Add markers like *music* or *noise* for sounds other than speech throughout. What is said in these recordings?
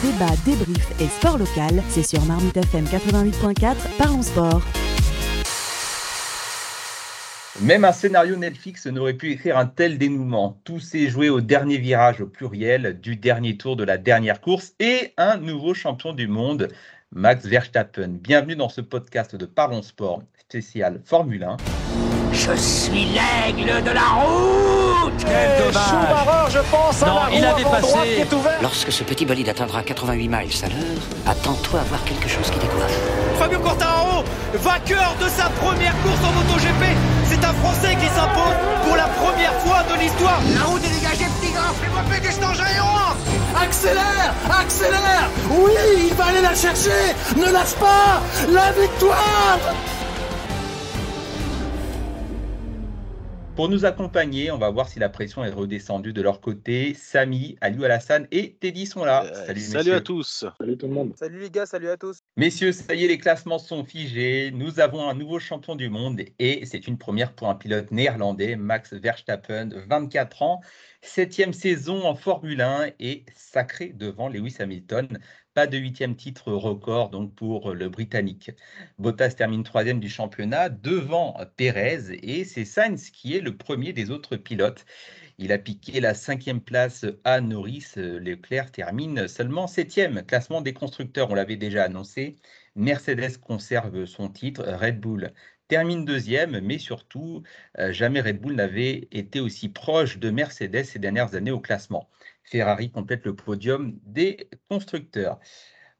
Débat, débrief et sport local, c'est sur Marmite FM 88.4, parlons sport. Même un scénario Netflix n'aurait pu écrire un tel dénouement. Tout s'est joué au dernier virage au pluriel du dernier tour de la dernière course et un nouveau champion du monde, Max Verstappen. Bienvenue dans ce podcast de Parlons Sport spécial Formule 1. Je suis l'aigle de la route Quel dommage je pense, Non, à la il roue a avant dépassé. droite qui est ouverte. Lorsque ce petit bolide atteindra 88 miles à l'heure, attends-toi à voir quelque chose qui décoiffe. Fabio Quartararo, vainqueur de sa première course en MotoGP. C'est un Français qui s'impose pour la première fois de l'histoire. La route est dégagée, petit gars Fais-moi péter cet engin Accélère Accélère Oui, il va aller la chercher Ne lâche pas La victoire Pour nous accompagner, on va voir si la pression est redescendue de leur côté. Samy, Aliou Alassane et Teddy sont là. Euh, Salut, salut messieurs. à tous. Salut les gars, salut à tous. Messieurs, ça y est, les classements sont figés. Nous avons un nouveau champion du monde et c'est une première pour un pilote néerlandais, Max Verstappen, 24 ans, septième saison en Formule 1 et sacré devant Lewis Hamilton. Pas de huitième titre record donc pour le Britannique. Bottas termine troisième du championnat devant Perez et c'est Sainz qui est le premier des autres pilotes. Il a piqué la cinquième place à Norris. Leclerc termine seulement septième. Classement des constructeurs, on l'avait déjà annoncé. Mercedes conserve son titre. Red Bull termine deuxième, mais surtout, euh, jamais Red Bull n'avait été aussi proche de Mercedes ces dernières années au classement. Ferrari complète le podium des constructeurs.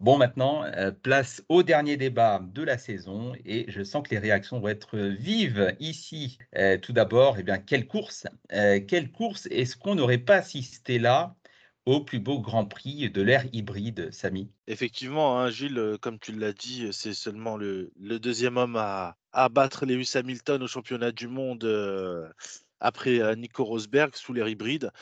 Bon, maintenant, euh, place au dernier débat de la saison et je sens que les réactions vont être vives ici. Euh, tout d'abord, eh bien, quelle course Quelle course est-ce qu'on n'aurait pas assisté là? Plus beau Grand Prix de l'ère hybride, Samy Effectivement, hein, Gilles, euh, comme tu l'as dit, c'est seulement le, deuxième homme à, à battre Lewis Hamilton au championnat du monde euh, après euh, Nico Rosberg sous l'ère hybride.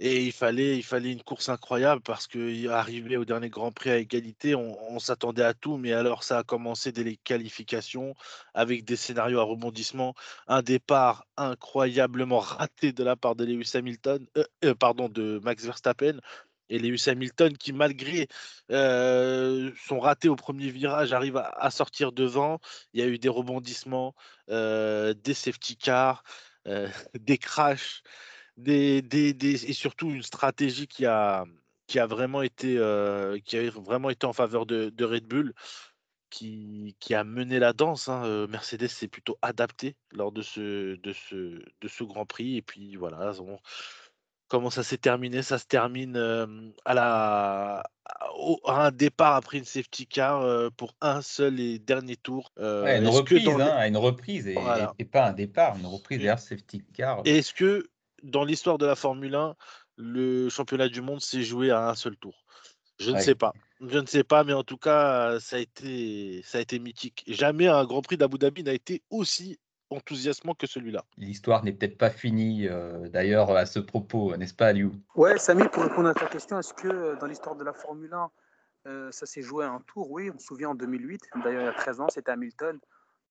Et il fallait, il fallait une course incroyable parce qu'arrivé au dernier Grand Prix à égalité, on, s'attendait à tout, mais alors ça a commencé dès les qualifications avec des scénarios à rebondissement, un départ incroyablement raté de la part de Lewis Hamilton, euh, euh, pardon, de Max Verstappen. Et Lewis Hamilton qui, malgré euh, son raté au premier virage, arrive à, à sortir devant. Il y a eu des rebondissements, euh, des safety cars, *laughs* des crashs, des, des, des- et surtout une stratégie qui a, qui a vraiment été, euh, qui a vraiment été en faveur de, de Red Bull, qui, qui a mené la danse. hein. Euh, Mercedes s'est plutôt adapté lors de ce, de ce, de ce Grand Prix. Et puis voilà, on- comment ça s'est terminé? Ça se termine euh, à, la, au- à un départ après une safety car euh, pour un seul et dernier tour. Euh, Ouais, Une est-ce que reprise, les- hein, une reprise et, Voilà. et pas un départ, une reprise derrière safety car. Et est-ce que dans l'histoire de la Formule 1, le championnat du monde s'est joué à un seul tour Je ne sais pas. Je ne sais pas, mais en tout cas, ça a été, ça a été mythique. Jamais un Grand Prix d'Abu Dhabi n'a été aussi enthousiasmant que celui-là. L'histoire n'est peut-être pas finie euh, d'ailleurs à ce propos, n'est-ce pas, Aliou? Ouais, Samy, pour répondre à ta question, est-ce que euh, dans l'histoire de la Formule 1, euh, ça s'est joué à un tour? Oui, on se souvient en 2008, d'ailleurs il y a 13 ans, c'était Hamilton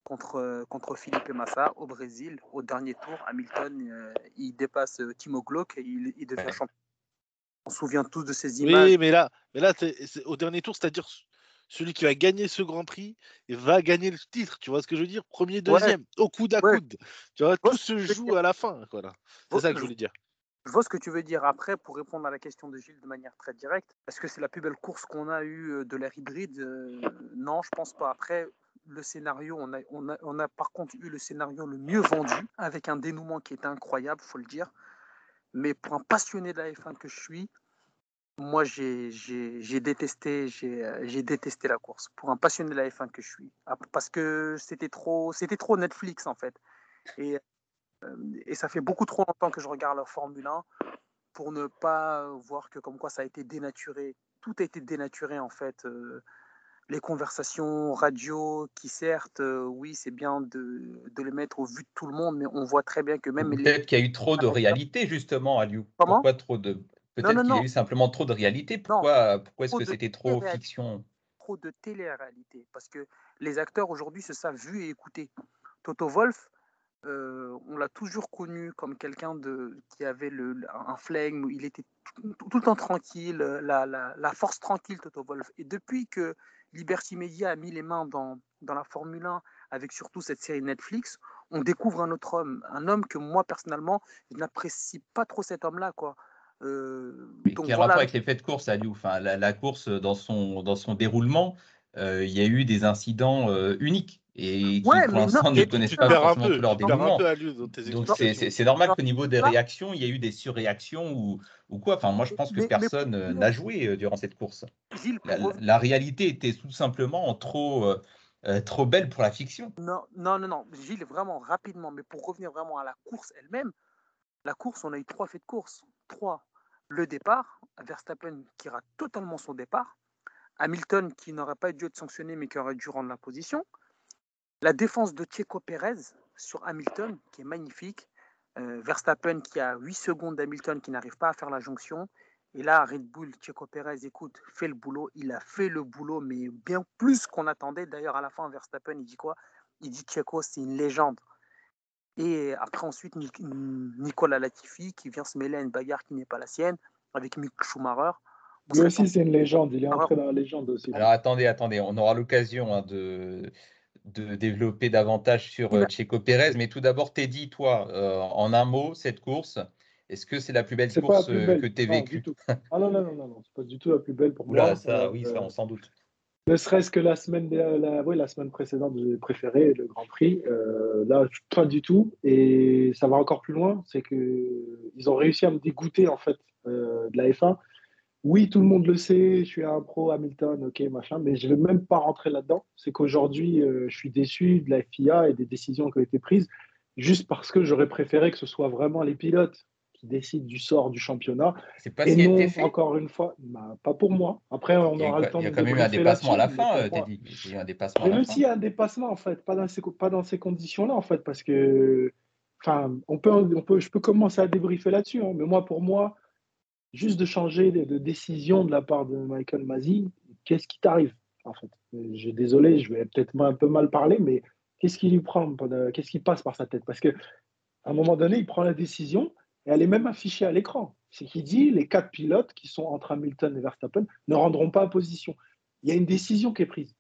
contre, euh, contre Philippe Massa au Brésil. Au dernier tour, Hamilton, euh, il dépasse euh, Timo Glock et il, il devient Ouais. champion. On se souvient tous de ces images. Oui, mais là, mais là c'est- c'est au dernier tour, c'est-à-dire celui qui va gagner ce Grand Prix va gagner le titre. Tu vois ce que je veux dire? Premier, deuxième, au coude à Ouais. coude. Tu vois, tout se joue à la fin. Voilà. C'est ça que je voulais dire. Je vois ce que tu veux dire après pour répondre à la question de Gilles de manière très directe. Est-ce que c'est la plus belle course qu'on a eue de l'ère hybride Euh, Non, je pense pas. Après, le scénario, on a, on, a, on a par contre eu le scénario le mieux vendu, avec un dénouement qui était incroyable, faut le dire. Mais pour un passionné de la F1 que je suis, moi j'ai détesté, j'ai détesté la course. Pour un passionné de la F1 que je suis. Ah, Parce que c'était trop, c'était trop Netflix en fait. Et euh, et ça fait beaucoup trop longtemps que je regarde la Formule 1 pour ne pas voir que comme quoi ça a été dénaturé. Tout a été dénaturé en fait. euh, les conversations radio qui certes, euh, oui, c'est bien de, de les mettre au vu de tout le monde, mais on voit très bien que même les... Peut-être qu'il y a eu trop de réalité, justement, Aliou. Comment? Pourquoi trop de. Peut-être qu'il y a eu simplement trop de réalité. Non. Pourquoi, pourquoi est-ce que c'était trop fiction? Trop de télé-réalité parce que les acteurs aujourd'hui se savent vus et écoutés. Toto Wolf, on l'a toujours connu comme quelqu'un de qui avait le, un flegme, il était tout, le temps tranquille, la, la, la, force tranquille Toto Wolf. Et depuis que Liberty Media a mis les mains dans, dans la Formule 1 avec surtout cette série Netflix, on découvre un autre homme, un homme que moi personnellement, je n'apprécie pas trop cet homme-là, quoi. Euh, donc, rapport avec les faits de course, à enfin, la, la, course dans son, dans son déroulement, il y a eu des incidents euh, uniques et qui pour l'instant ne connaissent pas forcément tout leur déroulement. Donc c'est normal qu'au niveau des réactions, il y a eu des surréactions ou, ou quoi. Enfin, moi je pense que personne n'a joué durant cette course. La, la, réalité était tout simplement trop euh, trop belle pour la fiction. Non, non, non, non. Gilles, vraiment rapidement, mais pour revenir vraiment à la course elle-même, la course, on a eu trois faits de course. Trois. Le départ, Verstappen qui rate totalement son départ. Hamilton qui n'aurait pas dû être sanctionné mais qui aurait dû rendre la position. La défense de Checo Pérez sur Hamilton qui est magnifique. Euh, Verstappen qui a 8 secondes d'Hamilton qui n'arrive pas à faire la jonction. Et là, Red Bull, Checo Pérez, écoute, fait le boulot. Il a fait le boulot, mais bien plus qu'on attendait. D'ailleurs, à la fin, Verstappen, il dit quoi? Il dit Checo, c'est une légende. Et après, ensuite, Nicolas Latifi qui vient se mêler à une bagarre qui n'est pas la sienne avec Mick Schumacher. Lui aussi, c'est une légende. Il est entré dans la légende aussi. Alors, attendez, attendez. On aura l'occasion hein, de, de développer davantage sur euh, Checo Pérez. Mais tout d'abord, Teddy, toi, euh, en un mot, cette course, est-ce que c'est la plus belle course euh, que tu as vécue? Ah non, non, non, non, c'est pas du tout la plus belle pour moi. Ça, euh, oui, ça, on s'en doute. Ne serait-ce que la semaine, la, oui, la semaine précédente, j'ai préféré le Grand Prix. Euh, là, pas du tout. Et ça va encore plus loin. C'est qu'ils ont réussi à me dégoûter, en fait, de la F1. Oui, tout le monde le sait, je suis un pro Hamilton, ok, machin, mais je ne vais même pas rentrer là-dedans. C'est qu'aujourd'hui, je suis déçu de la FIA et des décisions qui ont été prises, juste parce que j'aurais préféré que ce soit vraiment les pilotes qui décide du sort du championnat. C'est pas et ce non, fait. encore une fois, bah, pas pour moi. Après, on aura le temps de. Il y a quand même eu un dépassement à la fin, euh, Teddy. Il y a un dépassement. Mais même s'il y a un dépassement, en fait, pas dans ces, pas dans ces conditions-là, en fait, parce que. Enfin, on peut, on peut, je peux commencer à débriefer là-dessus, hein, mais moi, pour moi, juste de changer de, de, décision de la part de Michael Mazzi, qu'est-ce qui t'arrive en fait? Je désolé, je vais peut-être un peu mal parler, mais qu'est-ce qui lui prend Qu'est-ce qui passe par sa tête? Parce que à un moment donné, il prend la décision et elle est même affichée à l'écran. C'est qu'il dit les quatre pilotes qui sont entre Hamilton et Verstappen ne rendront pas position. Il y a une décision qui est prise.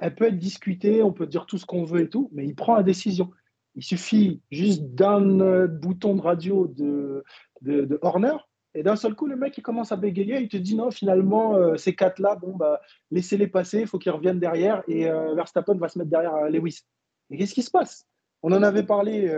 Elle peut être discutée, on peut dire tout ce qu'on veut et tout, mais il prend la décision. Il suffit juste d'un euh, bouton de radio de, de, Horner, et d'un seul coup, le mec, il commence à bégayer, il te dit non, finalement, euh, ces quatre-là, bon, bah, laissez-les passer, il faut qu'ils reviennent derrière, et euh, Verstappen va se mettre derrière Lewis. Et qu'est-ce qui se passe? On en avait parlé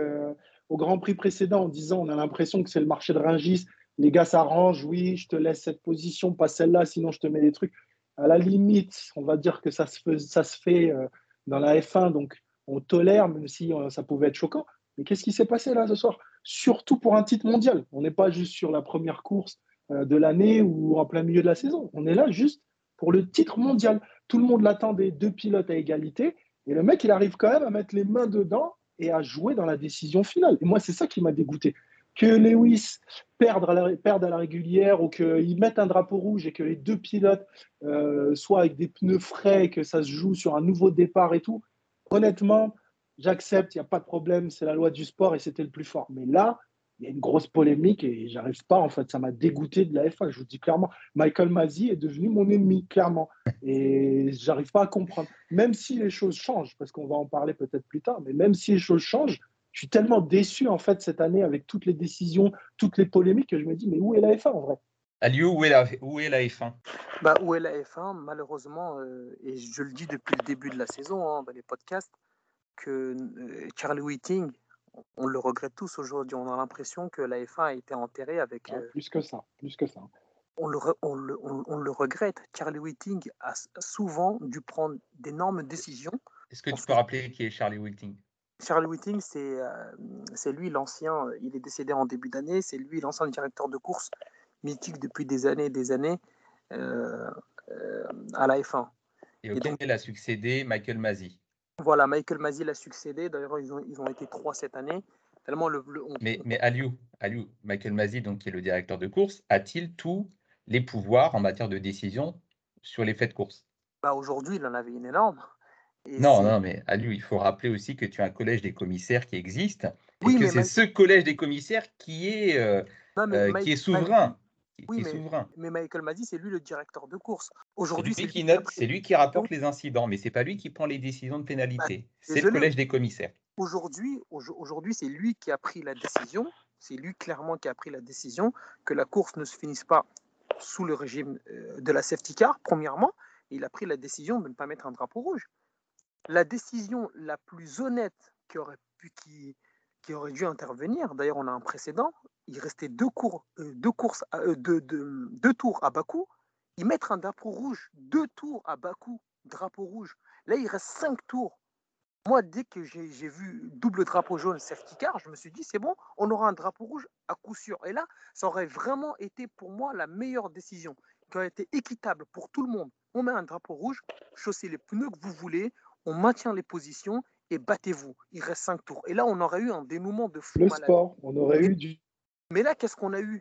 au Grand Prix précédent en disant on a l'impression que c'est le marché de Ringis, les gars s'arrangent, oui, je te laisse cette position, pas celle-là, sinon je te mets des trucs. À la limite, on va dire que ça se fait, euh, dans la F1, donc on tolère, même si euh, ça pouvait être choquant. Mais qu'est-ce qui s'est passé là ce soir? Surtout pour un titre mondial. On n'est pas juste sur la première course euh, de l'année ou en plein milieu de la saison. On est là juste pour le titre mondial. Tout le monde l'attendait, deux pilotes à égalité. Et le mec, il arrive quand même à mettre les mains dedans et à jouer dans la décision finale. Et moi, c'est ça qui m'a dégoûté. Que Lewis perde à la, régulière ou qu'il mette un drapeau rouge et que les deux pilotes euh, soient avec des pneus frais, que ça se joue sur un nouveau départ et tout, honnêtement, j'accepte, il n'y a pas de problème, c'est la loi du sport et c'était le plus fort. Mais là, il y a une grosse polémique et j'arrive pas, en fait, ça m'a dégoûté de la F1, je vous dis clairement. Michael Mazzi est devenu mon ennemi, clairement. Et j'arrive pas à comprendre. Même si les choses changent, parce qu'on va en parler peut-être plus tard, mais même si les choses changent, je suis tellement déçu, en fait, cette année avec toutes les décisions, toutes les polémiques, que je me dis, mais où est la F1 en vrai? Aliou, où est la, où est la F1 bah, Où est la F1 Malheureusement, euh, et je le dis depuis le début de la saison hein, dans les podcasts, que Charlie Whiting on le regrette tous aujourd'hui. On a l'impression que la F1 a été enterrée avec. Euh, plus que ça, plus que ça. On le, on, le, on, le, regrette. Charlie Whiting a souvent dû prendre d'énormes décisions. Est-ce que tu peux rappeler qui est Charlie Whiting? Charlie Whiting, c'est lui l'ancien, il est décédé en début d'année, c'est lui l'ancien directeur de course mythique depuis des années et des années euh, euh, à la F1. Et auquel il a succédé Michael Masi. Voilà, Michael Mazzi l'a succédé. D'ailleurs, ils ont, ils ont été trois cette année. Tellement le, Mais, mais Aliou, Aliou, Michael Mazzi, donc, qui est le directeur de course, a-t-il tous les pouvoirs en matière de décision sur les faits de course? Bah, Aujourd'hui, il en avait une énorme. non, non, mais Aliou, il faut rappeler aussi que tu as un collège des commissaires qui existe Oui, que c'est ce collège des commissaires qui est, euh, qui est souverain. Oui, mais, Michael Mazzi, c'est lui le directeur de course. Aujourd'hui, c'est lui qui note, c'est lui qui rapporte les incidents, mais c'est pas lui qui prend les décisions de pénalité. Bah, c'est le collège des commissaires. Aujourd'hui, aujourd'hui, c'est lui qui a pris la décision. C'est lui clairement qui a pris la décision que la course ne se finisse pas sous le régime euh, de la safety car, premièrement. Il a pris la décision de ne pas mettre un drapeau rouge. La décision la plus honnête qui aurait pu, qui, qui aurait dû intervenir, d'ailleurs on a un précédent, il restait deux, cours, euh, deux, courses, euh, deux, tours à Bakou, ils mettent un drapeau rouge, deux tours à Bakou, drapeau rouge. Là, il reste cinq tours. Moi, dès que j'ai vu double drapeau jaune, safety car, je me suis dit, c'est bon, on aura un drapeau rouge à coup sûr. Et là, ça aurait vraiment été pour moi la meilleure décision, qui aurait été équitable pour tout le monde. On met un drapeau rouge, chaussez les pneus que vous voulez, on maintient les positions et battez-vous. Il reste cinq tours. Et là, on aurait eu un dénouement de fou. Le sport, on aurait eu du mais là, qu'est-ce qu'on a eu?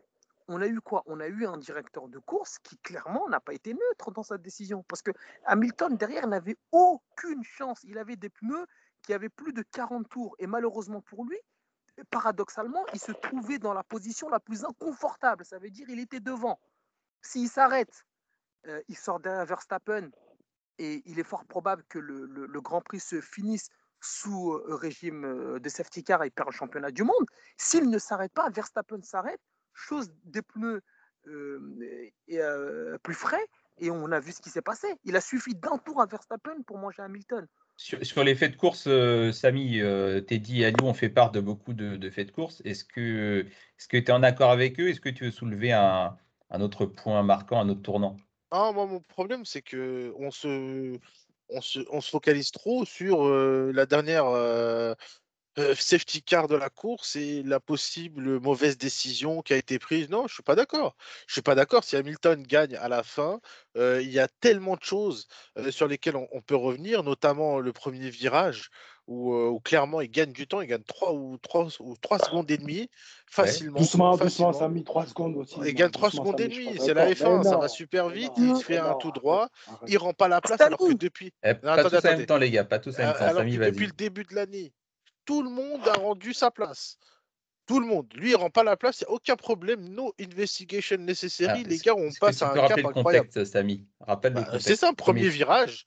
On a eu quoi? On a eu un directeur de course qui clairement n'a pas été neutre dans sa décision. Parce que Hamilton, derrière, n'avait aucune chance. Il avait des pneus qui avaient plus de 40 tours. Et malheureusement pour lui, paradoxalement, il se trouvait dans la position la plus inconfortable. Ça veut dire qu'il était devant. S'il s'arrête, euh, il sort derrière Verstappen. Et il est fort probable que le Grand Prix se finisse sous régime de safety car et perd le championnat du monde. S'il ne s'arrête pas, Verstappen s'arrête, chose des pneus plus frais, et on a vu ce qui s'est passé. Il a suffi d'un tour à Verstappen pour manger Hamilton. Sur, les faits de course, Samy, Teddy et Ali ont fait part de beaucoup de, faits de course. Est-ce que tu es en accord avec eux? Est-ce que tu veux soulever un, autre point marquant, un autre tournant? Ah, moi, mon problème, c'est que on se, on se, focalise trop sur la dernière safety car de la course et la possible mauvaise décision qui a été prise. Non, je suis pas d'accord. Je suis pas d'accord. Si Hamilton gagne à la fin, il y a tellement de choses sur lesquelles on, peut revenir, notamment le premier virage où, clairement il gagne du temps, il gagne 3 ou 3, ou 3 secondes et demie facilement. Doucement, doucement, ça a mis 3 secondes aussi. Il gagne 3 secondes et demie, c'est la F1, ça va super vite, il fait un tout droit, il rend pas la place alors que depuis. Eh, pas tous en même temps, les gars, pas tous en même temps. Alors que depuis le début de l'année, tout le monde a rendu sa place. Tout le monde. Lui, il rend pas la place, il n'y a aucun problème. No investigation necessary. Ah, les gars, on passe à un cap incroyable. Contexte, Samy? Rappelle le bah, contexte. C'est ça, premier virage.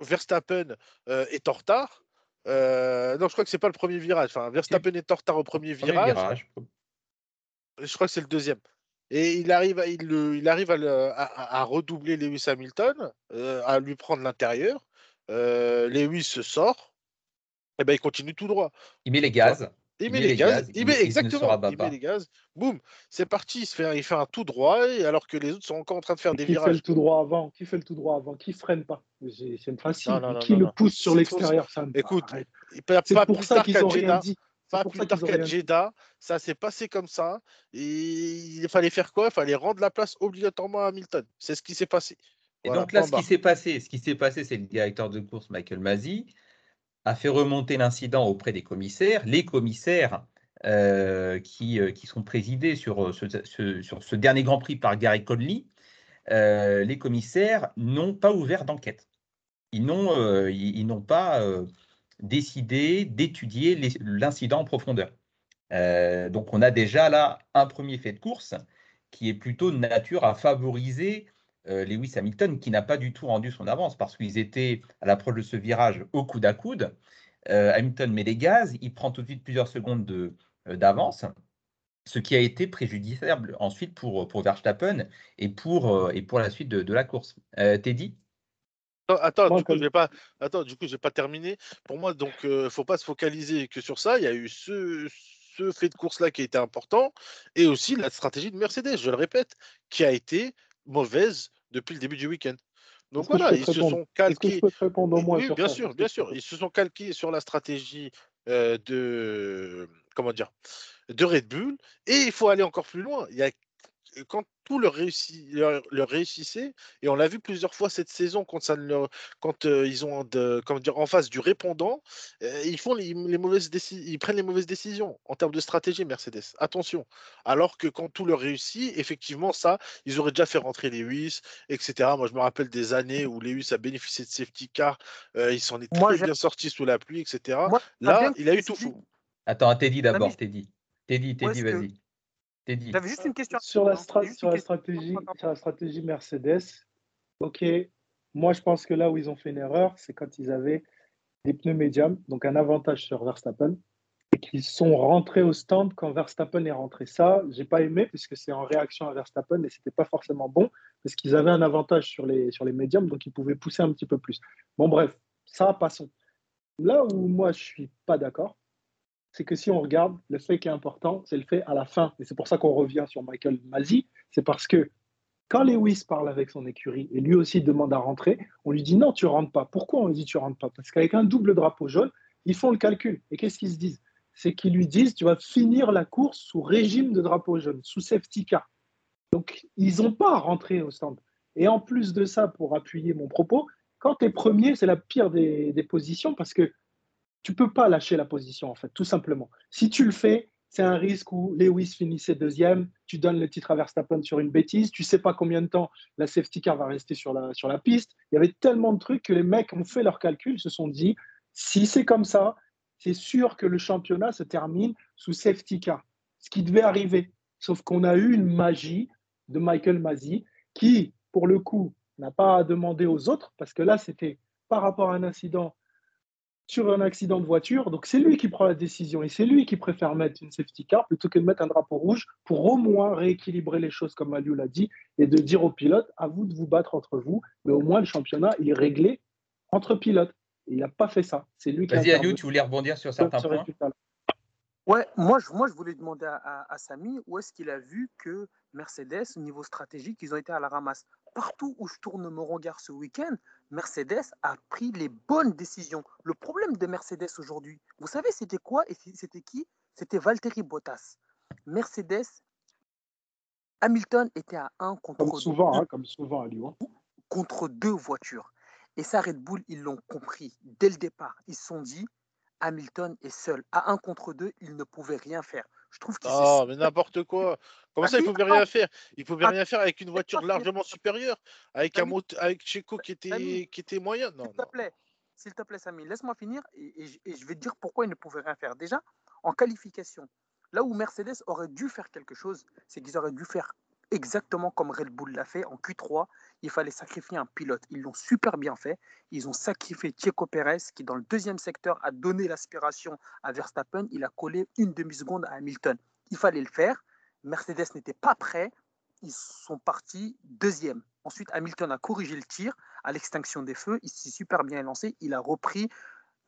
Verstappen euh, est en retard. Euh, non, je crois que c'est pas le premier virage. Enfin, Verstappen est en retard au premier, virage. Je crois que c'est le deuxième. Et il arrive, à, il, arrive à, redoubler Lewis Hamilton, euh, à lui prendre l'intérieur. Euh, Lewis se sort. Et ben il continue tout droit. Il met les gaz. Il, met les gaz. Il met, exactement. Il met les gaz. Boum, c'est parti. Il, se fait, il fait un tout droit, et alors que les autres sont encore en train de faire des qui virages. Fait le tout droit avant? Qui fait le tout droit avant? Qui freine pas? C'est facile. qui le pousse sur l'extérieur? Écoute, il pas pour ça qu'ils ont rien dit. Pas plus tard qu'à Jeddah, ça s'est passé comme ça. Et il fallait faire quoi? Il fallait rendre la place obligatoirement à Hamilton. C'est ce qui s'est passé. Et donc là, ce qui s'est passé, ce qui s'est passé, c'est le directeur de course Michael Mazzi a fait remonter l'incident auprès des commissaires. Les commissaires euh, qui, euh, qui, sont présidés sur euh, ce, sur ce dernier Grand Prix par Gary Conley, les commissaires n'ont pas ouvert d'enquête. Ils n'ont ils, n'ont pas décidé d'étudier l'incident en profondeur. donc on a déjà là un premier fait de course qui est plutôt de nature à favoriser Lewis Hamilton, qui n'a pas du tout rendu son avance parce qu'ils étaient à l'approche de ce virage au coude à coude. Hamilton met les gaz, il prend tout de suite plusieurs secondes d'avance, ce qui a été préjudiciable ensuite pour, pour Verstappen et pour, et pour la suite de, la course. Teddy? Attends, du coup, je pas. Attends, du coup, j'ai pas terminé. Pour moi, donc, ne faut pas se focaliser que sur ça. Il y a eu ce, ce fait de course là qui a été important, et aussi la stratégie de Mercedes. Je le répète, qui a été mauvaise depuis le début du week-end. Donc voilà, ils se sont calqués. oui, bien sûr, bien sûr. Ils se sont calqués sur la stratégie de comment dire de Red Bull et il faut aller encore plus loin. Il y a quand tout leur, réussissait, et on l'a vu plusieurs fois cette saison quand, ça quand ils ont de, comment dire, en face du répondant, ils, font les, mauvaises ils prennent les mauvaises décisions en termes de stratégie, Mercedes. Attention. Alors que quand tout leur réussit, effectivement, ça, ils auraient déjà fait rentrer Lewis, etc. Moi, je me rappelle des années où Lewis a bénéficié de safety car, il s'en est très bien sorti sous la pluie, etc. Là, il a eu tout fou. Attends, Teddy d'abord, Teddy. Teddy, Teddy, vas-y. Teddy. J'avais juste une question. Sur la, sur la stratégie, sur la stratégie Mercedes, ok, moi je pense que là où ils ont fait une erreur, c'est quand ils avaient des pneus médiums, donc un avantage sur Verstappen, et qu'ils sont rentrés au stand quand Verstappen est rentré. Ça, j'ai pas aimé puisque c'est en réaction à Verstappen et c'était pas forcément bon parce qu'ils avaient un avantage sur les, sur les médiums, donc ils pouvaient pousser un petit peu plus. Bon, bref, ça, passons. Là où moi je suis pas d'accord, c'est que si on regarde, le fait qui est important, c'est le fait à la fin. Et c'est pour ça qu'on revient sur Michael Mazzi. C'est parce que quand Lewis parle avec son écurie et lui aussi demande à rentrer, on lui dit non, tu rentres pas. Pourquoi on lui dit tu rentres pas? Parce qu'avec un double drapeau jaune, ils font le calcul. Et qu'est-ce qu'ils se disent? C'est qu'ils lui disent tu vas finir la course sous régime de drapeau jaune, sous safety car. Donc ils n'ont pas à rentrer au stand. Et en plus de ça, pour appuyer mon propos, quand tu es premier, c'est la pire des, des positions parce que tu peux pas lâcher la position, en fait, tout simplement. Si tu le fais, c'est un risque où Lewis finissait deuxième, tu donnes le titre à Verstappen sur une bêtise, tu sais pas combien de temps la safety car va rester sur la, piste. Il y avait tellement de trucs que les mecs ont fait leurs calculs, se sont dit, si c'est comme ça, c'est sûr que le championnat se termine sous safety car. Ce qui devait arriver. Sauf qu'on a eu une magie de Michael Masi qui, pour le coup, n'a pas demandé aux autres, parce que là, c'était par rapport à un incident sur un accident de voiture. Donc c'est lui qui prend la décision et c'est lui qui préfère mettre une safety car plutôt que de mettre un drapeau rouge pour au moins rééquilibrer les choses comme Aliou l'a dit et de dire aux pilotes à vous de vous battre entre vous, mais au moins le championnat il est réglé entre pilotes. il n'a pas fait ça. C'est lui qui Vas-y Aliou, tu voulais rebondir sur certains points Ouais, moi je, moi je voulais demander à, à Samy où est-ce qu'il a vu que Mercedes, au niveau stratégique, ils ont été à la ramasse. Partout où je tourne mon regard ce week-end, Mercedes a pris les bonnes décisions. Le problème de Mercedes aujourd'hui, vous savez, c'était quoi et c'était qui? C'était Valtteri Bottas. Mercedes, Hamilton était à 1 contre comme souvent, deux, hein, comme souvent à Lyon. Contre deux voitures. Et ça, Red Bull, ils l'ont compris dès le départ. Ils se sont dit, Hamilton est seul. À 1 contre 2, il ne pouvait rien faire. Je trouve que Oh, mais n'importe quoi. Comment ça, il ne pouvait rien faire Il ne pouvait rien faire avec une voiture largement supérieure, avec un moteur, avec Checo qui était, qui était moyen. Non, s'il te plaît, s'il te plaît, Samy, laisse-moi finir et, je vais te dire pourquoi il ne pouvait rien faire. Déjà, en qualification, là où Mercedes aurait dû faire quelque chose, c'est qu'ils auraient dû faire exactement comme Red Bull l'a fait en Q3. Il fallait sacrifier un pilote. Ils l'ont super bien fait. Ils ont sacrifié Checo Pérez, qui dans le deuxième secteur a donné l'aspiration à Verstappen. Il a collé une demi-seconde à Hamilton. Il fallait le faire. Mercedes n'était pas prêt. Ils sont partis deuxième. Ensuite, Hamilton a corrigé le tir à l'extinction des feux. Il s'est super bien lancé. Il a repris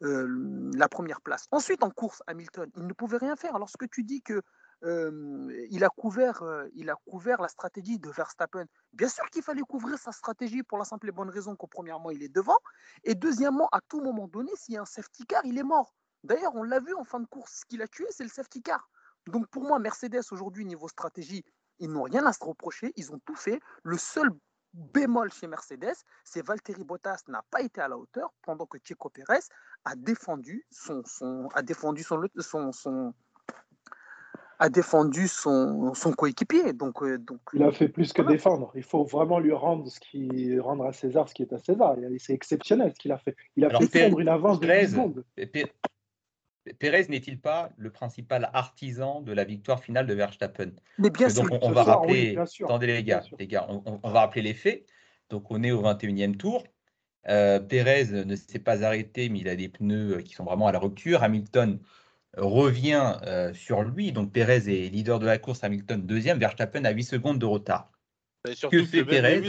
euh, la première place. Ensuite, en course, Hamilton, il ne pouvait rien faire. Lorsque tu dis que il, a couvert, il a couvert la stratégie de Verstappen. Bien sûr qu'il fallait couvrir sa stratégie pour la simple et bonne raison qu'au premièrement, il est devant. Et deuxièmement, à tout moment donné, s'il y a un safety car, il est mort. D'ailleurs, on l'a vu en fin de course, ce qu'il a tué, c'est le safety car. Donc pour moi, Mercedes, aujourd'hui, niveau stratégie, ils n'ont rien à se reprocher. Ils ont tout fait. Le seul bémol chez Mercedes, c'est Valtteri Bottas n'a pas été à la hauteur pendant que Checo Pérez a défendu son, son, a défendu son, son, son a défendu son, son coéquipier. Donc, euh, donc, il a fait plus que défendre. Il faut vraiment lui rendre ce qui rendre à César ce qui est à César. C'est exceptionnel ce qu'il a fait. Il a fait prendre une avance de 10 secondes. Pérez n'est-il pas le principal artisan de la victoire finale de Verstappen? Mais bien sûr. Donc on, va rappeler, attendez les gars, les gars, on, va rappeler les faits. Donc on est au 21e tour. Euh, Pérez ne s'est pas arrêté, mais il a des pneus qui sont vraiment à la rupture. Hamilton revient euh, sur lui. Donc Pérez est leader de la course, Hamilton deuxième, Verstappen à 8 secondes de retard. que fait Pérez?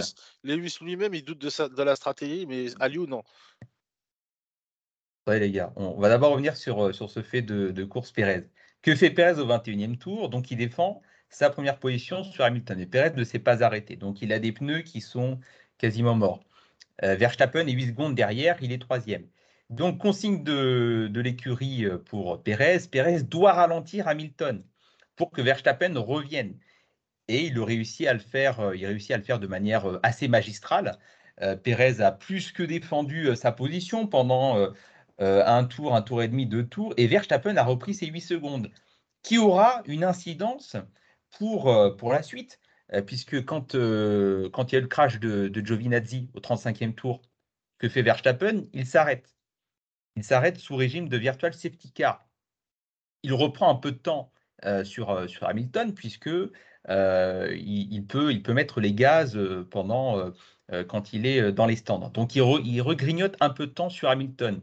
Lewis, lui-même, il doute de, de la stratégie, mais Aliou, non? Ouais, les gars, on va d'abord revenir sur, euh, sur ce fait de, course Pérez. Que fait Pérez au 21e tour? Donc il défend sa première position sur Hamilton. Et Pérez ne s'est pas arrêté. Donc il a des pneus qui sont quasiment morts. Euh, Verstappen est 8 secondes derrière, il est troisième. Donc, consigne de, l'écurie euh, pour Pérez. Pérez doit ralentir Hamilton pour que Verstappen revienne. Et il réussit à le faire, euh, il réussit à le faire de manière euh, assez magistrale. Pérez a plus que défendu sa position pendant un tour, un tour et demi, deux tours, et Verstappen a repris ses 8 secondes, qui aura une incidence pour, la suite, puisque quand, il y a le crash de, de Giovinazzi au 35e tour, que fait Verstappen Il s'arrête il s'arrête sous régime de virtual safety il reprend un peu de temps sur, sur Hamilton, puisque il, peut, il peut mettre les gaz pendant, quand il est dans les stands. Donc, il, regrignote un peu de temps sur Hamilton.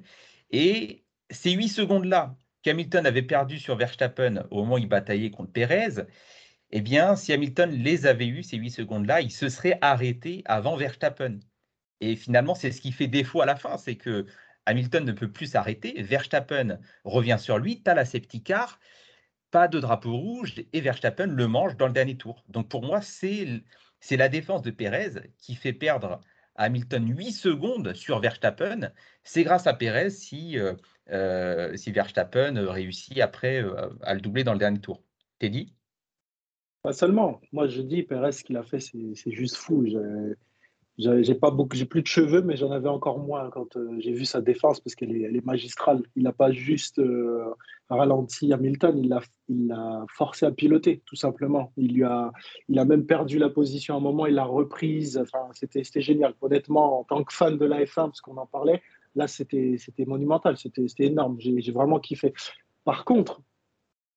Et ces 8 secondes-là qu'Hamilton avait perdu sur Verstappen au moment où il bataillait contre Perez, eh bien, si Hamilton les avait eues, ces 8 secondes-là, il se serait arrêté avant Verstappen. Et finalement, c'est ce qui fait défaut à la fin, c'est que Hamilton ne peut plus s'arrêter, Verstappen revient sur lui, tu as la safety pas de drapeau rouge, et Verstappen le mange dans le dernier tour. Donc pour moi, c'est la défense de Perez qui fait perdre Hamilton 8 secondes sur Verstappen. C'est grâce à Perez si, euh, euh, Verstappen réussit après euh, à le doubler dans le dernier tour. T'es dit Pas seulement. Moi, je dis, Perez, ce qu'il a fait, c'est juste fou. J'ai pas beaucoup, j'ai plus de cheveux, mais j'en avais encore moins quand euh, j'ai vu sa défense parce qu'elle est, magistrale. Il n'a pas juste euh, ralenti Hamilton, il l'a, il l'a forcé à piloter, tout simplement. Il lui a, il a même perdu la position à un moment, il l'a reprise. Enfin, c'était, c'était génial. Honnêtement, en tant que fan de la F1, parce qu'on en parlait, là, c'était, c'était monumental, c'était, c'était énorme. J'ai, j'ai vraiment kiffé. Par contre,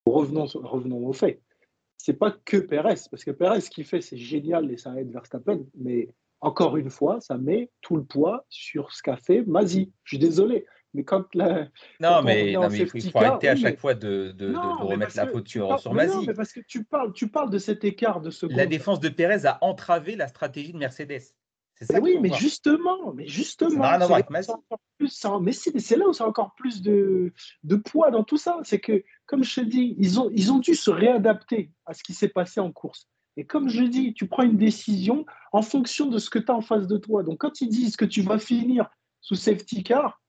revenons, revenons aux faits. C'est pas que Perez, parce que Perez, ce qu'il fait, c'est génial et ça aide Verstappen, mais encore une fois, ça met tout le poids sur ce qu'a fait Mazi. Je suis désolé. Mais quand la. Non, mais, il faut arrêter à chaque fois de, de, remettre la faute sur, Mazi. Non, mais parce que tu parles, tu parles de cet écart de secondes. La défense de Pérez a entravé la stratégie de Mercedes. Ça oui, mais justement, mais justement, mais c'est là où c'est encore plus de, de, poids dans tout ça. C'est que, comme je te dis, ils ont, ils ont dû se réadapter à ce qui s'est passé en course. Et comme je dis, tu prends une décision en fonction de ce que tu as en face de toi. Donc, quand ils disent que tu vas finir sous safety car,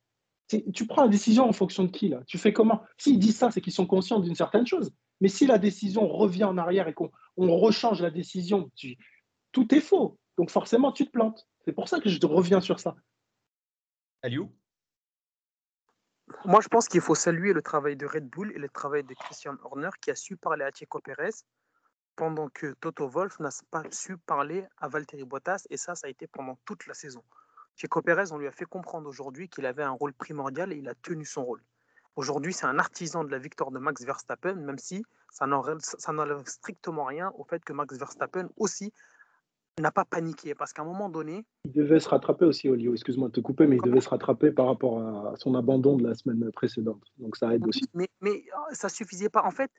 tu prends la décision en fonction de qui là? Tu fais comment? S'ils disent ça, c'est qu'ils sont conscients d'une certaine chose. Mais si la décision revient en arrière et qu'on rechange la décision, tout est faux. Donc forcément, tu te plantes. C'est pour ça que je reviens sur ça. Aliou? Moi, je pense qu'il faut saluer le travail de Red Bull et le travail de Christian Horner qui a su parler à Checo Pérez pendant que Toto Wolf n'a pas su parler à Valtteri Bottas, et ça, ça a été pendant toute la saison. Checo Pérez, on lui a fait comprendre aujourd'hui qu'il avait un rôle primordial et il a tenu son rôle. Aujourd'hui, c'est un artisan de la victoire de Max Verstappen, même si ça n'enlève strictement rien au fait que Max Verstappen aussi n'a pas paniqué, parce qu'à un moment donné... Il devait se rattraper aussi, Olio, excuse-moi de te couper, mais il devait se rattraper par rapport à son abandon de la semaine précédente. Donc ça aide aussi. Mais, mais oh, ça suffisait pas. En fait,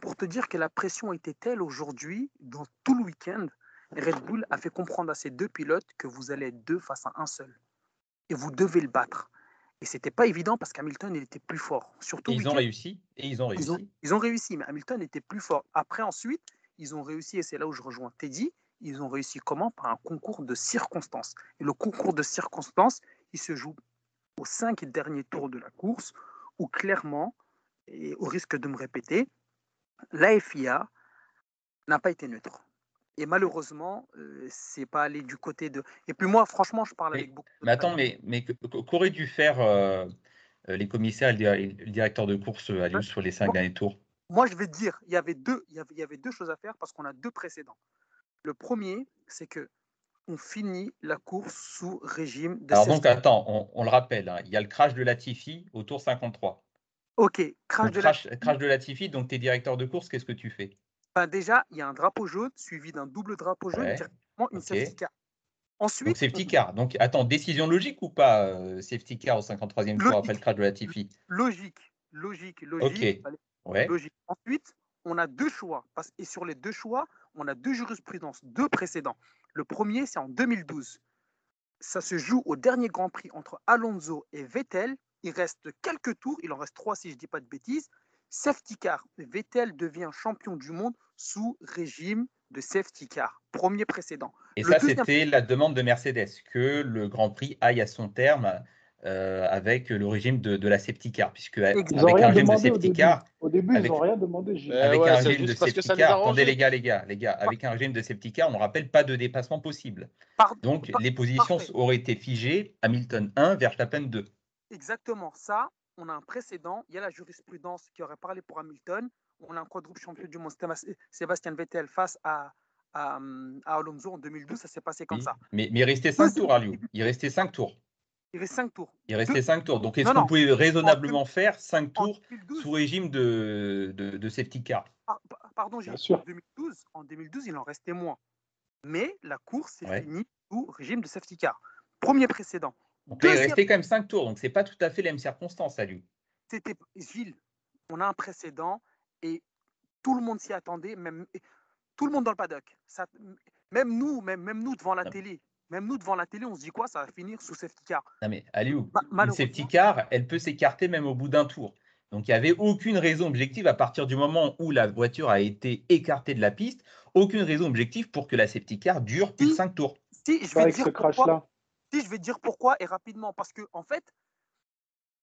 pour te dire que la pression était telle aujourd'hui, dans tout le week-end, Red Bull a fait comprendre à ces deux pilotes que vous allez être deux face à un seul. Et vous devez le battre. Et c'était pas évident parce qu'Hamilton il était plus fort. Surtout ils ont réussi. Et ils ont réussi. Ils ont, réussi, mais Hamilton était plus fort. Après, ensuite, ils ont réussi, et c'est là où je rejoins Teddy, ils ont réussi comment? Par un concours de circonstances. Et le concours de circonstances, il se joue aux cinq derniers tours de la course, où clairement, et au risque de me répéter, la FIA n'a pas été neutre. Et malheureusement, euh, c'est pas allé du côté de. Et puis moi, franchement, je parle avec beaucoup. De mais attends, mais, mais qu'auraient dû faire euh, euh, les commissaires et le directeur de course à sur les cinq derniers tours? Moi, je vais te dire, il y avait deux, il y avait, il y avait deux choses à faire parce qu'on a deux précédents. Le premier, c'est que on finit la course sous régime de. Alors donc, attends, on, le rappelle, hein, il y a le crash de Latifi au tour 53. Ok, crash, de, crash, de Latifi, donc tu es directeur de course, qu'est-ce que tu fais? Ben Déjà, il y a un drapeau jaune suivi d'un double drapeau jaune, directement une safety car. Ensuite, donc, safety car. Donc, attends, décision logique ou pas euh, Safety car au 53e tour après le crash de Latifi Logique, logique, logique. Ouais. logique. Ensuite, on a deux choix. Et sur les deux choix, on a deux jurisprudences, deux précédents. Le premier, c'est en 2012. Ça se joue au dernier Grand Prix entre Alonso et Vettel il reste quelques tours, il en reste trois si je ne dis pas de bêtises. Safety car, Vettel devient champion du monde sous régime de safety car, premier précédent. Et ça, c'était la demande de Mercedes, que le Grand Prix aille à son terme euh, avec le régime de, la safety car, puisque avec un régime de safety car, au début, ils n'ont rien demandé. Avec un régime de safety car, attendez les gars, les gars, les gars, avec un régime de safety car, on ne rappelle pas de dépassement possible. Donc les positions auraient été figées, Hamilton 1, Verstappen 2. Exactement ça. On a un précédent. Il y a la jurisprudence qui aurait parlé pour Hamilton. On a un quadruple champion du monde, Sébastien Vettel face à, à, Alonso en 2012. Ça s'est passé comme ça. Mais, mais il restait 5 tours à lui. Il restait 5 tours. Il reste 5 tours. Il restait 5 tours. Donc, est-ce qu'on pouvait raisonnablement faire 5 En tours 2012, sous régime de, de, de safety car? Par- par- pardon, j'ai en 2012, en 2012, il en restait moins. Mais la course s'est Ouais. finie sous régime de safety car. Premier précédent. Donc là, il Deuxième- restait quand même 5 tours. Donc, c'est pas tout à fait les mêmes circonstances, à lui. C'était Gilles. On a un précédent et tout le monde s'y attendait, même tout le monde dans le paddock. Ça, même nous, même, même nous devant la Non. télé, même nous devant la télé, on se dit quoi Ça va finir sous safety car. Non, mais Aliou, Ma- une malheureusement- safety car, elle peut s'écarter même au bout d'un tour. Donc, il n'y avait aucune raison objective à partir du moment où la voiture a été écartée de la piste, aucune raison objective pour que la safety car dure plus de Si. 5 tours. Si, je vais dire ce pourquoi. Si, je vais dire pourquoi et rapidement. Parce que, en fait,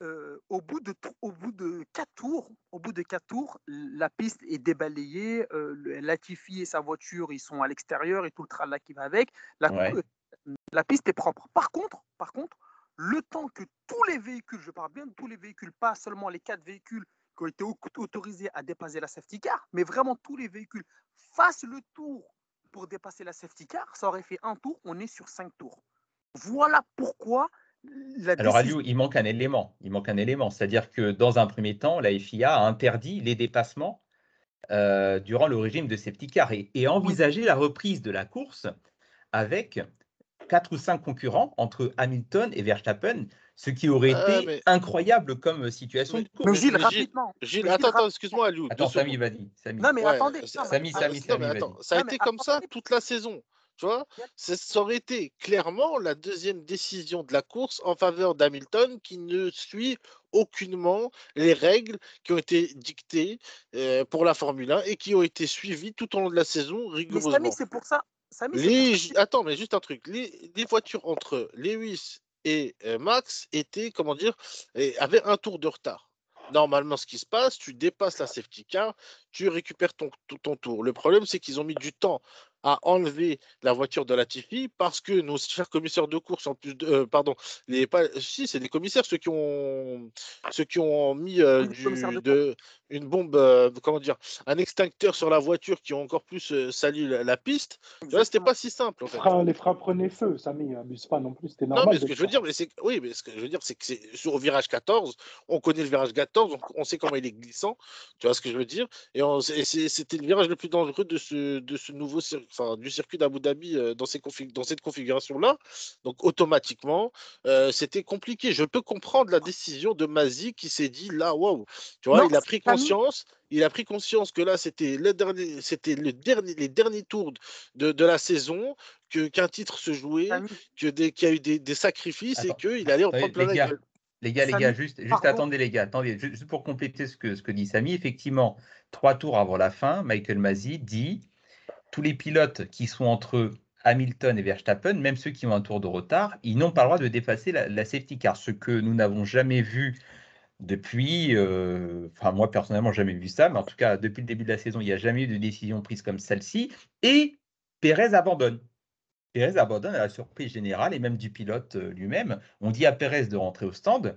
euh, au, bout de, au bout de quatre tours, au bout de quatre tours, la piste est débalayée. euh, Latifi et sa voiture, ils sont à l'extérieur et tout le tralala qui va avec. La, cou- Ouais. euh, la piste est propre. Par contre, par contre, le temps que tous les véhicules, je parle bien de tous les véhicules, pas seulement les quatre véhicules qui ont été au- autorisés à dépasser la safety car, mais vraiment tous les véhicules fassent le tour pour dépasser la safety car, ça aurait fait un tour, on est sur cinq tours. Voilà pourquoi la Alors, décision- Aliou, il manque un élément. Il manque un élément. C'est-à-dire que dans un premier temps, la FIA a interdit les dépassements euh, durant le régime de safety car et, et envisagé la reprise de la course avec quatre ou cinq concurrents entre Hamilton et Verstappen, ce qui aurait Ah, été mais- incroyable comme situation Mais- de Mais course. Gilles, mais Gilles- rapidement. Gilles, attends, excuse-moi, Aliou. Attends, Samy, vas-y. Samy. Non, mais Ouais, attendez. Samy, Samy, Samy, ça a été comme ça toute la saison. Tu vois, C'est- ça aurait été clairement la deuxième décision de la course en faveur d'Hamilton qui ne suit aucunement les règles qui ont été dictées euh, pour la Formule 1 et qui ont été suivies tout au long de la saison Mais rigoureusement. Samy, c'est pour ça. Samy, c'est Les, pour ça ju- que- attends, mais juste un truc. Les, les voitures entre Lewis et euh, Max étaient, comment dire, avaient un tour de retard. Normalement, ce qui se passe, tu dépasses la safety car, tu récupères ton- ton tour. Le problème, c'est qu'ils ont mis du temps à enlever la voiture de Latifi parce que nos chers commissaires de course, en plus de, euh, pardon, les pas, si c'est des commissaires ceux qui ont, ceux qui ont mis euh, du, de une bombe, euh, comment dire, un extincteur sur la voiture qui ont encore plus euh, sali la, la piste. Tu vois, c'était pas si simple en Les fait. freins, les freins prenaient feu, Samy, abuse pas non plus, c'était Non, normal. mais ce que je veux dire, mais c'est oui, mais ce que je veux dire, c'est que c'est sur au virage 14, on connaît le virage 14, on, on sait comment il est glissant, tu vois ce que je veux dire, et, on- et c'était le virage le plus dangereux de ce de ce nouveau cir- enfin, du circuit d'Abu Dhabi euh, dans ces config- dans cette configuration là, donc automatiquement euh, c'était compliqué. Je peux comprendre la décision de Mazi qui s'est dit là, waouh, tu vois, Non, il a pris conscience. Il a pris conscience que là, c'était le dernier, c'était le dernier, les derniers tours de, de la saison, que qu'un titre se jouait, que des- qu'il y a eu des, des sacrifices Attends. et qu'il allait en Attendez, prendre plein les la gars, gueule. Les gars, les gars, juste, juste attendez, les gars, attendez, ju- juste pour compléter ce que, ce que dit Samy, effectivement, trois tours avant la fin, Michael Masi dit tous les pilotes qui sont entre Hamilton et Verstappen, même ceux qui ont un tour de retard, ils n'ont pas le droit de dépasser la, safety car, ce que nous n'avons jamais vu depuis, euh, enfin moi personnellement jamais vu ça, mais en tout cas depuis le début de la saison, il n'y a jamais eu de décision prise comme celle-ci, et Pérez abandonne. Pérez abandonne à la surprise générale et même du pilote euh, lui-même. On dit à Pérez de rentrer au stand.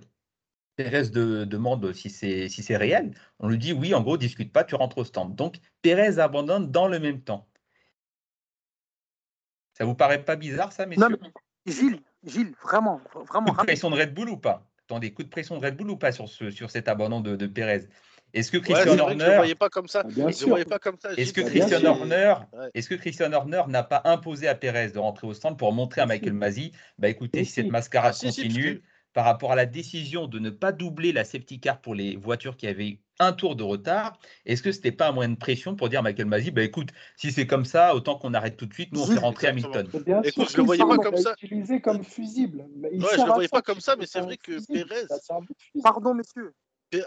Pérez de- demande si c'est si réel. On lui dit oui, en gros, discute pas, tu rentres au stand. Donc Pérez abandonne dans le même temps. Ça vous paraît pas bizarre ça, messieurs? Non, mais Gilles, Gilles, vraiment, vraiment Coup de pression de Red Bull ou pas? Attendez, coup de pression de Red Bull ou pas sur, ce, sur cet abandon de, de Pérez? Est-ce que Ouais, Christian je le Horner voyais pas comme ça. Ah, Bien Je le sûr. voyais pas comme ça. Est-ce que Bien Christian. Horner, Ouais. est-ce que Christian Horner n'a pas imposé à Pérez de rentrer au stand pour montrer à. Michael Masi, bah écoutez, Si, si cette mascarade Ah, si, si, continue, par rapport à la décision de ne pas doubler la safety car pour les voitures qui avaient un tour de retard, est-ce que c'était pas un moyen de pression pour dire à Michael Masi, bah écoute, si c'est comme ça, autant qu'on arrête tout de suite, nous on fait Gilles, rentrer. Hamilton. Bien Écoute, sûr je le que voyais pas comme ça. utilisé comme fusible. Il Ouais, je sert le voyais pas comme ça, mais c'est vrai que fusible, Pérez-. Pardon, messieurs.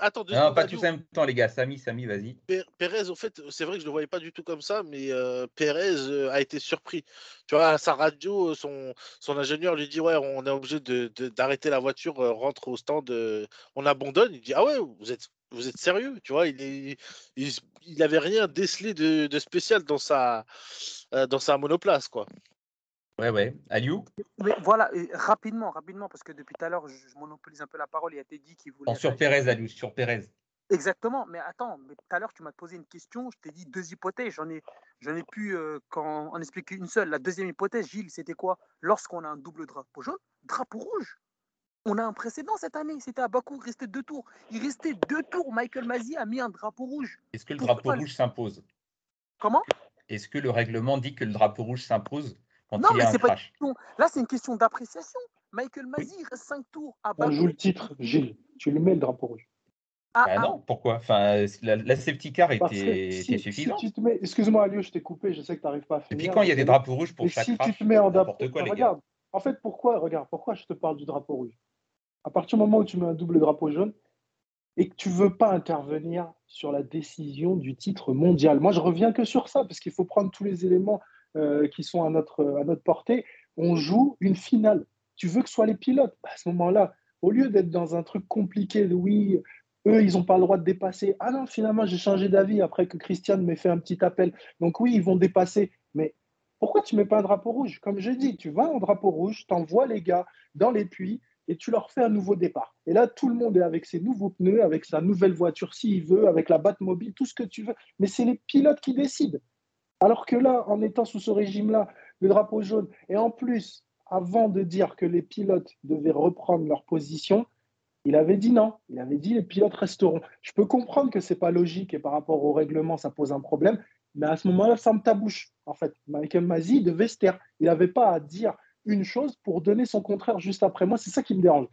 Attends, deux Non, pas tous en même temps, les gars. Samy, Samy, vas-y. Pé- Pérez, au fait, c'est vrai que je ne le voyais pas du tout comme ça, mais euh, Pérez euh, a été surpris. Tu vois, à sa radio, euh, son, son ingénieur lui dit Ouais, on est obligé de- de- d'arrêter la voiture, euh, rentre au stand, on abandonne. Il dit Ah ouais, vous êtes, vous êtes sérieux? Tu vois, il est, il, il avait rien décelé de, de spécial dans sa, dans sa monoplace, quoi. Ouais, ouais. Aliou? Mais voilà, et rapidement, rapidement, parce que depuis tout à l'heure, je, monopolise un peu la parole. Il a été dit qu'il voulait. Sur. Pérez, Aliou, sur Pérez. Exactement, mais attends, mais tout à l'heure tu m'as posé une question, je t'ai dit deux hypothèses, j'en ai, j'en ai pu euh, qu'en- en expliquer une seule. La deuxième hypothèse, Gilles, c'était quoi? Lorsqu'on a un double drapeau jaune, drapeau rouge. On a un précédent cette année, c'était à Bakou, il restait deux tours. Il restait deux tours, Michael Masi a mis un drapeau rouge. Est-ce que le Pourquoi drapeau rouge s'impose? Comment? Est-ce que le règlement dit que le drapeau rouge s'impose? Quand Non, il y mais a c'est pas une crash question. Là, c'est une question d'appréciation. Michael Masi, il reste cinq tours à On joue le titre, Gilles. Tu le mets le drapeau rouge. Ah, Bah ah, non, pourquoi? Enfin, la, la safety car était, si- était suffisante. tu te mets, excuse-moi, Aliou, je t'ai coupé, je sais que tu n'arrives pas à Et finir. puis quand il y a des drapeaux rouges pour chaque si crash, tu te mets en drapeau, n'importe quoi, les gars. regarde. En fait, pourquoi, regarde, pourquoi je te parle du drapeau rouge? À partir du moment où tu mets un double drapeau jaune et que tu veux pas intervenir sur la décision du titre mondial, moi je reviens que sur ça parce qu'il faut prendre tous les éléments euh, qui sont à notre, à notre portée. On joue une finale. Tu veux que ce soit les pilotes? À ce moment-là, au lieu d'être dans un truc compliqué de oui, eux, ils n'ont pas le droit de dépasser. Ah non, finalement, j'ai changé d'avis après que Christian m'ait fait un petit appel. Donc oui, ils vont dépasser. Mais pourquoi tu mets pas un drapeau rouge? Comme je dis, tu vas en drapeau rouge, tu envoies les gars dans les puits et tu leur fais un nouveau départ. Et là, tout le monde est avec ses nouveaux pneus, avec sa nouvelle voiture s'il veut, avec la batte mobile, tout ce que tu veux. Mais c'est les pilotes qui décident. Alors que là, en étant sous ce régime-là, le drapeau jaune, et en plus, avant de dire que les pilotes devaient reprendre leur position, il avait dit non. Il avait dit les pilotes resteront. Je peux comprendre que c'est pas logique et par rapport au règlement, ça pose un problème. Mais à ce moment-là, ferme ta bouche. En fait, Michael Masi devait se taire. Il n'avait pas à dire une chose pour donner son contraire juste après moi. C'est ça qui me dérange.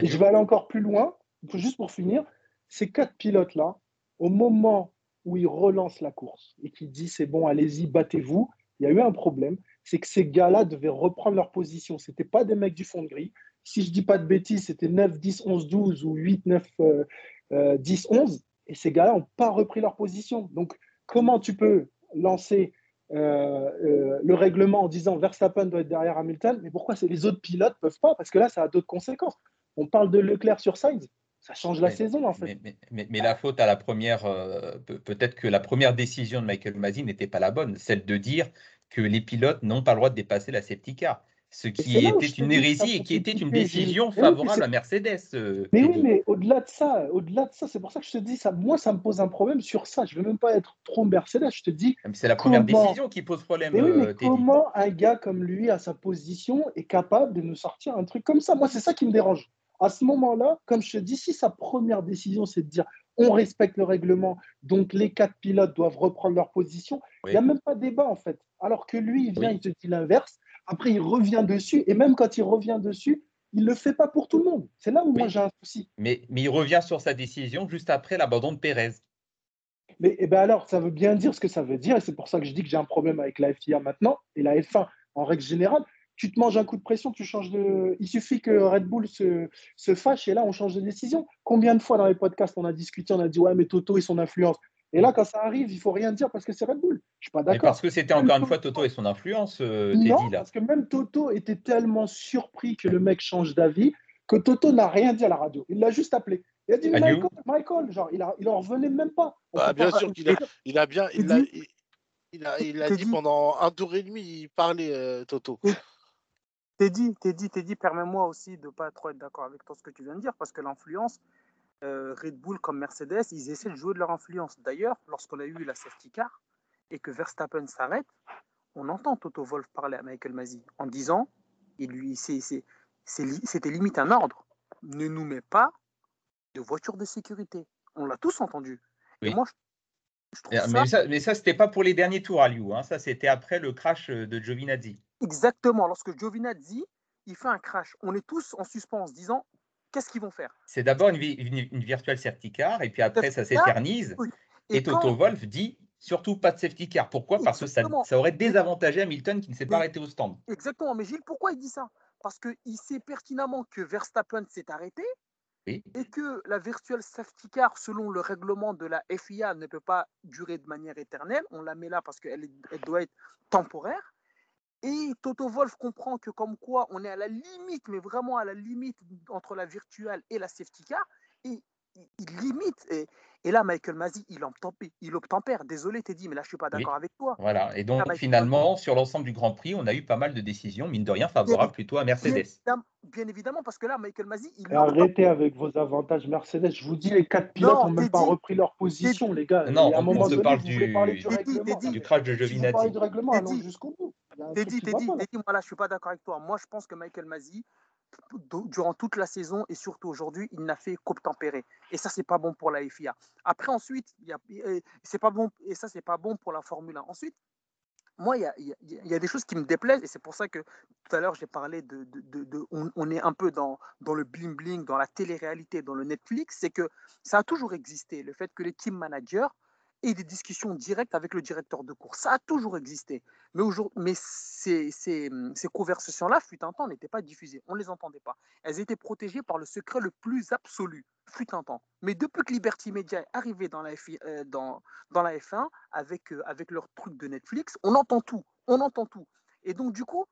Et je vais aller encore plus loin, juste pour finir. Ces quatre pilotes-là, au moment où ils relancent la course et qu'ils disent c'est bon, allez-y, battez-vous, il y a eu un problème. C'est que ces gars-là devaient reprendre leur position. Ce n'étaient pas des mecs du fond de grille. Si je dis pas de bêtises, c'était 9, 10, 11, 12 ou 8, 9, euh, euh, 10, 11. Et ces gars-là n'ont pas repris leur position. Donc, comment tu peux lancer euh, euh, le règlement en disant Verstappen doit être derrière Hamilton, mais pourquoi les autres pilotes ne peuvent pas? Parce que là, ça a d'autres conséquences. On parle de Leclerc sur Sainz, ça change la Mais- saison en fait. Mais, mais- mais- mais la faute à la première, euh, peut- peut-être que la première décision de Michael Masi n'était pas la bonne, celle de dire que les pilotes n'ont pas le droit de dépasser la safety car, ce qui était une hérésie et qui était une décision Mais mais favorable à Mercedes. euh, Mais oui, mais au-delà de ça, au-delà de ça, c'est pour ça que je te dis ça. Moi, ça me pose un problème sur ça. Je ne veux même pas être trop Mercedes. Je te dis, Mais C'est la première comment- décision qui pose problème, mais oui, mais euh, Teddy. comment un gars comme lui, à sa position, est capable de nous sortir un truc comme ça? Moi, c'est ça qui me dérange. À ce moment-là, comme je te dis, si sa première décision, c'est de dire on respecte le règlement, donc les quatre pilotes doivent reprendre leur position, il Oui. n'y a même pas débat en fait. Alors que lui, il vient, Oui. il te dit l'inverse. Après, il revient dessus. Et même quand il revient dessus, il ne le fait pas pour tout le monde. C'est là où moi j'ai un souci. Mais, mais il revient sur sa décision juste après l'abandon de Pérez. Mais eh ben alors, ça veut bien dire ce que ça veut dire, et c'est pour ça que je dis que j'ai un problème avec la FIA maintenant, et la F1 en règle générale. Tu te manges un coup de pression, tu changes de. Il suffit que Red Bull se, se fâche, et là, on change de décision. Combien de fois dans les podcasts on a discuté, on a dit ouais, mais Toto et son influence. Et là, quand ça arrive, il faut rien dire parce que c'est Red Bull. Je suis pas d'accord. parce que c'était encore une fois Toto et son influence, euh, Non, là. parce que même Toto était tellement surpris que le mec change d'avis que Toto n'a rien dit à la radio. Il l'a juste appelé. Il a dit Adieu. Michael, Michael, genre, il, a, il en revenait même pas. Bah, bien pas- sûr qu'il a, il a bien, il a, dit il, il a, il a dit pendant un tour et demi, il parlait euh, Toto. Dit, t'es dit, permets-moi aussi de pas trop être d'accord avec toi ce que tu viens de dire, parce que l'influence, euh, Red Bull comme Mercedes, ils essaient de jouer de leur influence. D'ailleurs, lorsqu'on a eu la safety car et que Verstappen s'arrête, on entend Toto Wolff parler à Michael Masi en disant, il lui, c'était limite un ordre, ne nous mets pas de voiture de sécurité. On l'a tous entendu. Et moi, je, Mais ça mais ça c'était pas pour les derniers tours à Liu, hein. ça c'était après le crash de Giovinazzi. Exactement. Lorsque Giovinazzi, il fait un crash, on est tous en suspens, disant, qu'est-ce qu'ils vont faire? C'est d'abord une, une, une virtuelle safety car, et puis après ça s'éternise. Oui. Et, quand- Toto Wolff dit surtout pas de safety car. Pourquoi? Parce que ça, aurait désavantagé Hamilton qui ne s'est pas arrêté au stand. Exactement, mais Gilles, pourquoi il dit ça? Parce qu'il sait pertinemment que Verstappen s'est arrêté Oui. et que la virtual safety car, selon le règlement de la FIA, ne peut pas durer de manière éternelle. On la met là parce qu'elle elle doit être temporaire. Et Toto Wolff comprend que comme quoi on est à la limite, mais vraiment à la limite entre la virtuelle et la safety car, et il, limite. Et, et là, Michael Masi, il obtempère. Il obtempère. Désolé, Teddy, mais là, je suis pas Oui. d'accord avec toi. Voilà. Et donc finalement, sur l'ensemble du Grand Prix, on a eu pas mal de décisions, mine de rien, favorables plutôt à Bien Mercedes. évidemment, bien évidemment, parce que là, Michael Masi, il Arrêtez avec vos avantages Mercedes. Je vous dis, les quatre pilotes Non, n'ont même pas repris leur position, les gars. Non, Et à un on- moment on se donné, parle du- parler du. Du crash de Si vous parlez Giovinazzi. du règlement, T'es allons dit. jusqu'au bout. Il y a un T'es truc dit, qui t'es va dit, pas, là. t'es dit, moi là, je suis pas d'accord avec toi. Moi, je pense que Michael Masi, durant toute la saison et surtout aujourd'hui, il n'a fait qu'obtempérer. Et ça, c'est pas bon pour la FIA. Après, ensuite, c'est pas bon, et ça, c'est pas bon pour la Formule 1. Ensuite, moi, il y a, des choses qui me déplaisent et c'est pour ça que tout à l'heure, j'ai parlé de, de, on, est un peu dans, dans le bling-bling, dans la télé-réalité, dans le Netflix, c'est que ça a toujours existé, le fait que les team managers et des discussions directes avec le directeur de course. Ça a toujours existé. Mais, mais ces, ces, ces conversations-là, fut un temps, n'étaient pas diffusées. On ne les entendait pas. Elles étaient protégées par le secret le plus absolu, fut un temps. Mais depuis que Liberty Media est arrivé dans la, euh, dans, dans la F1, avec, euh, avec leur truc de Netflix, on entend tout. On entend tout. Et donc, du coup,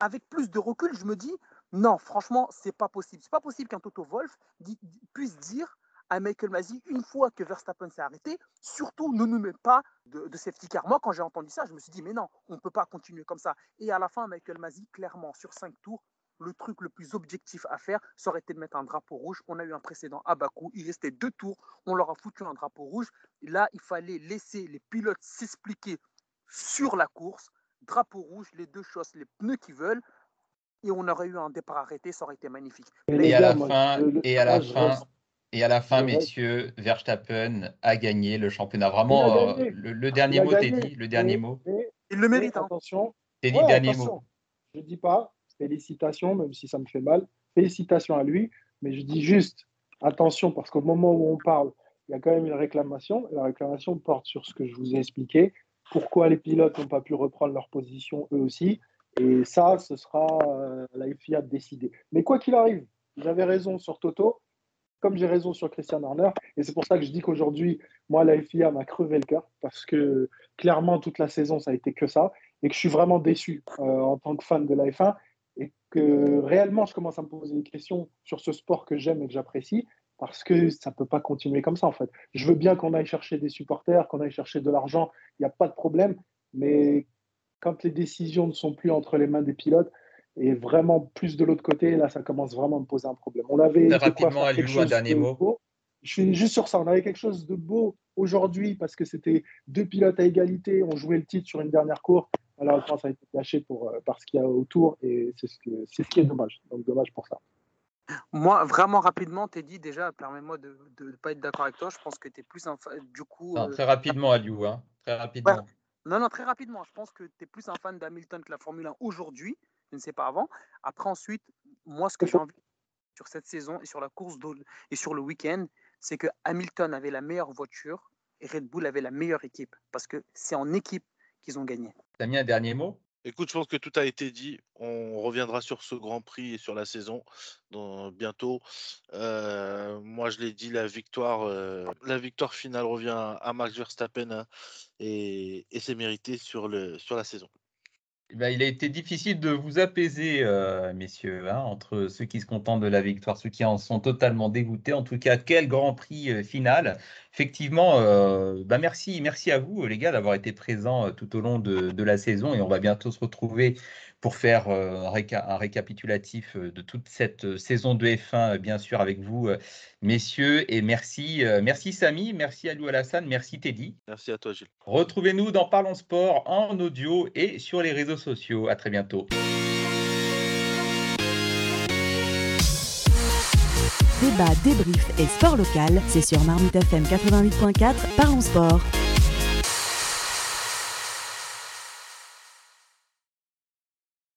avec plus de recul, je me dis, non, franchement, c'est pas possible. C'est pas possible qu'un Toto Wolf puisse dire à Michael Masi une fois que Verstappen s'est arrêté, surtout ne nous met pas de, de, safety car. Moi, quand j'ai entendu ça, je me suis dit, mais non, on ne peut pas continuer comme ça. Et à la fin, Michael Masi, clairement, sur cinq tours, le truc le plus objectif à faire, ça aurait été de mettre un drapeau rouge. On a eu un précédent à Bakou, il restait deux tours, on leur a foutu un drapeau rouge. là, il fallait laisser les pilotes s'expliquer sur la course. Drapeau rouge, les deux choses, les pneus qui veulent, et on aurait eu un départ arrêté, ça aurait été magnifique. Et, à la fin, et à la fin, et à la fin, messieurs, Verstappen a gagné le championnat. Vraiment, euh, le, dernier mot, Teddy, le dernier mot. il le mérite. Hein. Attention. Teddy, dernier mot. Je ne dis pas félicitations, même si ça me fait mal. Félicitations à lui, mais je dis juste attention parce qu'au moment où on parle, il y a quand même une réclamation. la réclamation porte sur ce que je vous ai expliqué. Pourquoi les pilotes n'ont pas pu reprendre leur position eux aussi? Et ça, ce sera euh, la FIA de décider. Mais quoi qu'il arrive, j'avais raison sur Toto comme j'ai raison sur Christian Horner. Et c'est pour ça que je dis qu'aujourd'hui, moi, la FIA m'a crevé le cœur parce que clairement, toute la saison, ça a été que ça. Et que je suis vraiment déçu euh, en tant que fan de la F1 et que réellement, je commence à me poser des questions sur ce sport que j'aime et que j'apprécie parce que ça ne peut pas continuer comme ça, en fait. Je veux bien qu'on aille chercher des supporters, qu'on aille chercher de l'argent, il n'y a pas de problème. Mais quand les décisions ne sont plus entre les mains des pilotes, et vraiment plus de l'autre côté, là, ça commence vraiment à me poser un problème. On avait rapidement à un dernier mot. Je suis juste sur ça. On avait quelque chose de beau aujourd'hui parce que c'était deux pilotes à égalité. On jouait le titre sur une dernière course. Alors, ça a été lâché pour, euh, parce qu'il y a autour et c'est ce, ce qui est dommage. Donc, dommage pour ça. Moi, vraiment rapidement, t'es dit déjà, permets-moi de ne pas être d'accord avec toi. Je pense que tu es plus. Du coup. Euh, très rapidement, Aliou. Hein. Très rapidement. Non, non, très rapidement. Je pense que tu es plus un fan d'Hamilton que la Formule 1 aujourd'hui je ne sais pas avant. Après, ensuite, moi, ce que j'ai envie sur cette saison et sur la course et sur le week-end, c'est que Hamilton avait la meilleure voiture et Red Bull avait la meilleure équipe parce que c'est en équipe qu'ils ont gagné. mis un dernier mot? Écoute, je pense que tout a été dit. On reviendra sur ce Grand Prix et sur la saison dans, bientôt. Euh, moi, je l'ai dit, la victoire, euh, la victoire finale revient à Max Verstappen hein, et, et c'est mérité sur, le, sur la saison. Eh ben, il a été difficile de vous apaiser, euh, messieurs, hein, entre ceux qui se contentent de la victoire, ceux qui en sont totalement dégoûtés. En tout cas, quel grand prix euh, final. Effectivement, euh, bah, merci, merci à vous, les gars, d'avoir été présents tout au long de, de, la saison. Et on va bientôt se retrouver pour faire euh, un, récapitulatif euh, de toute cette euh, saison de F1, bien sûr, avec vous, messieurs. Et merci, merci Samy, merci Alou Alassane, merci Teddy. Merci à toi, Gilles. Retrouvez-nous dans Parlons Sport en audio et sur les réseaux sociaux. À très bientôt. Débat, débrief et sport local, c'est sur Marmite FM 88.4, Parlons Sport.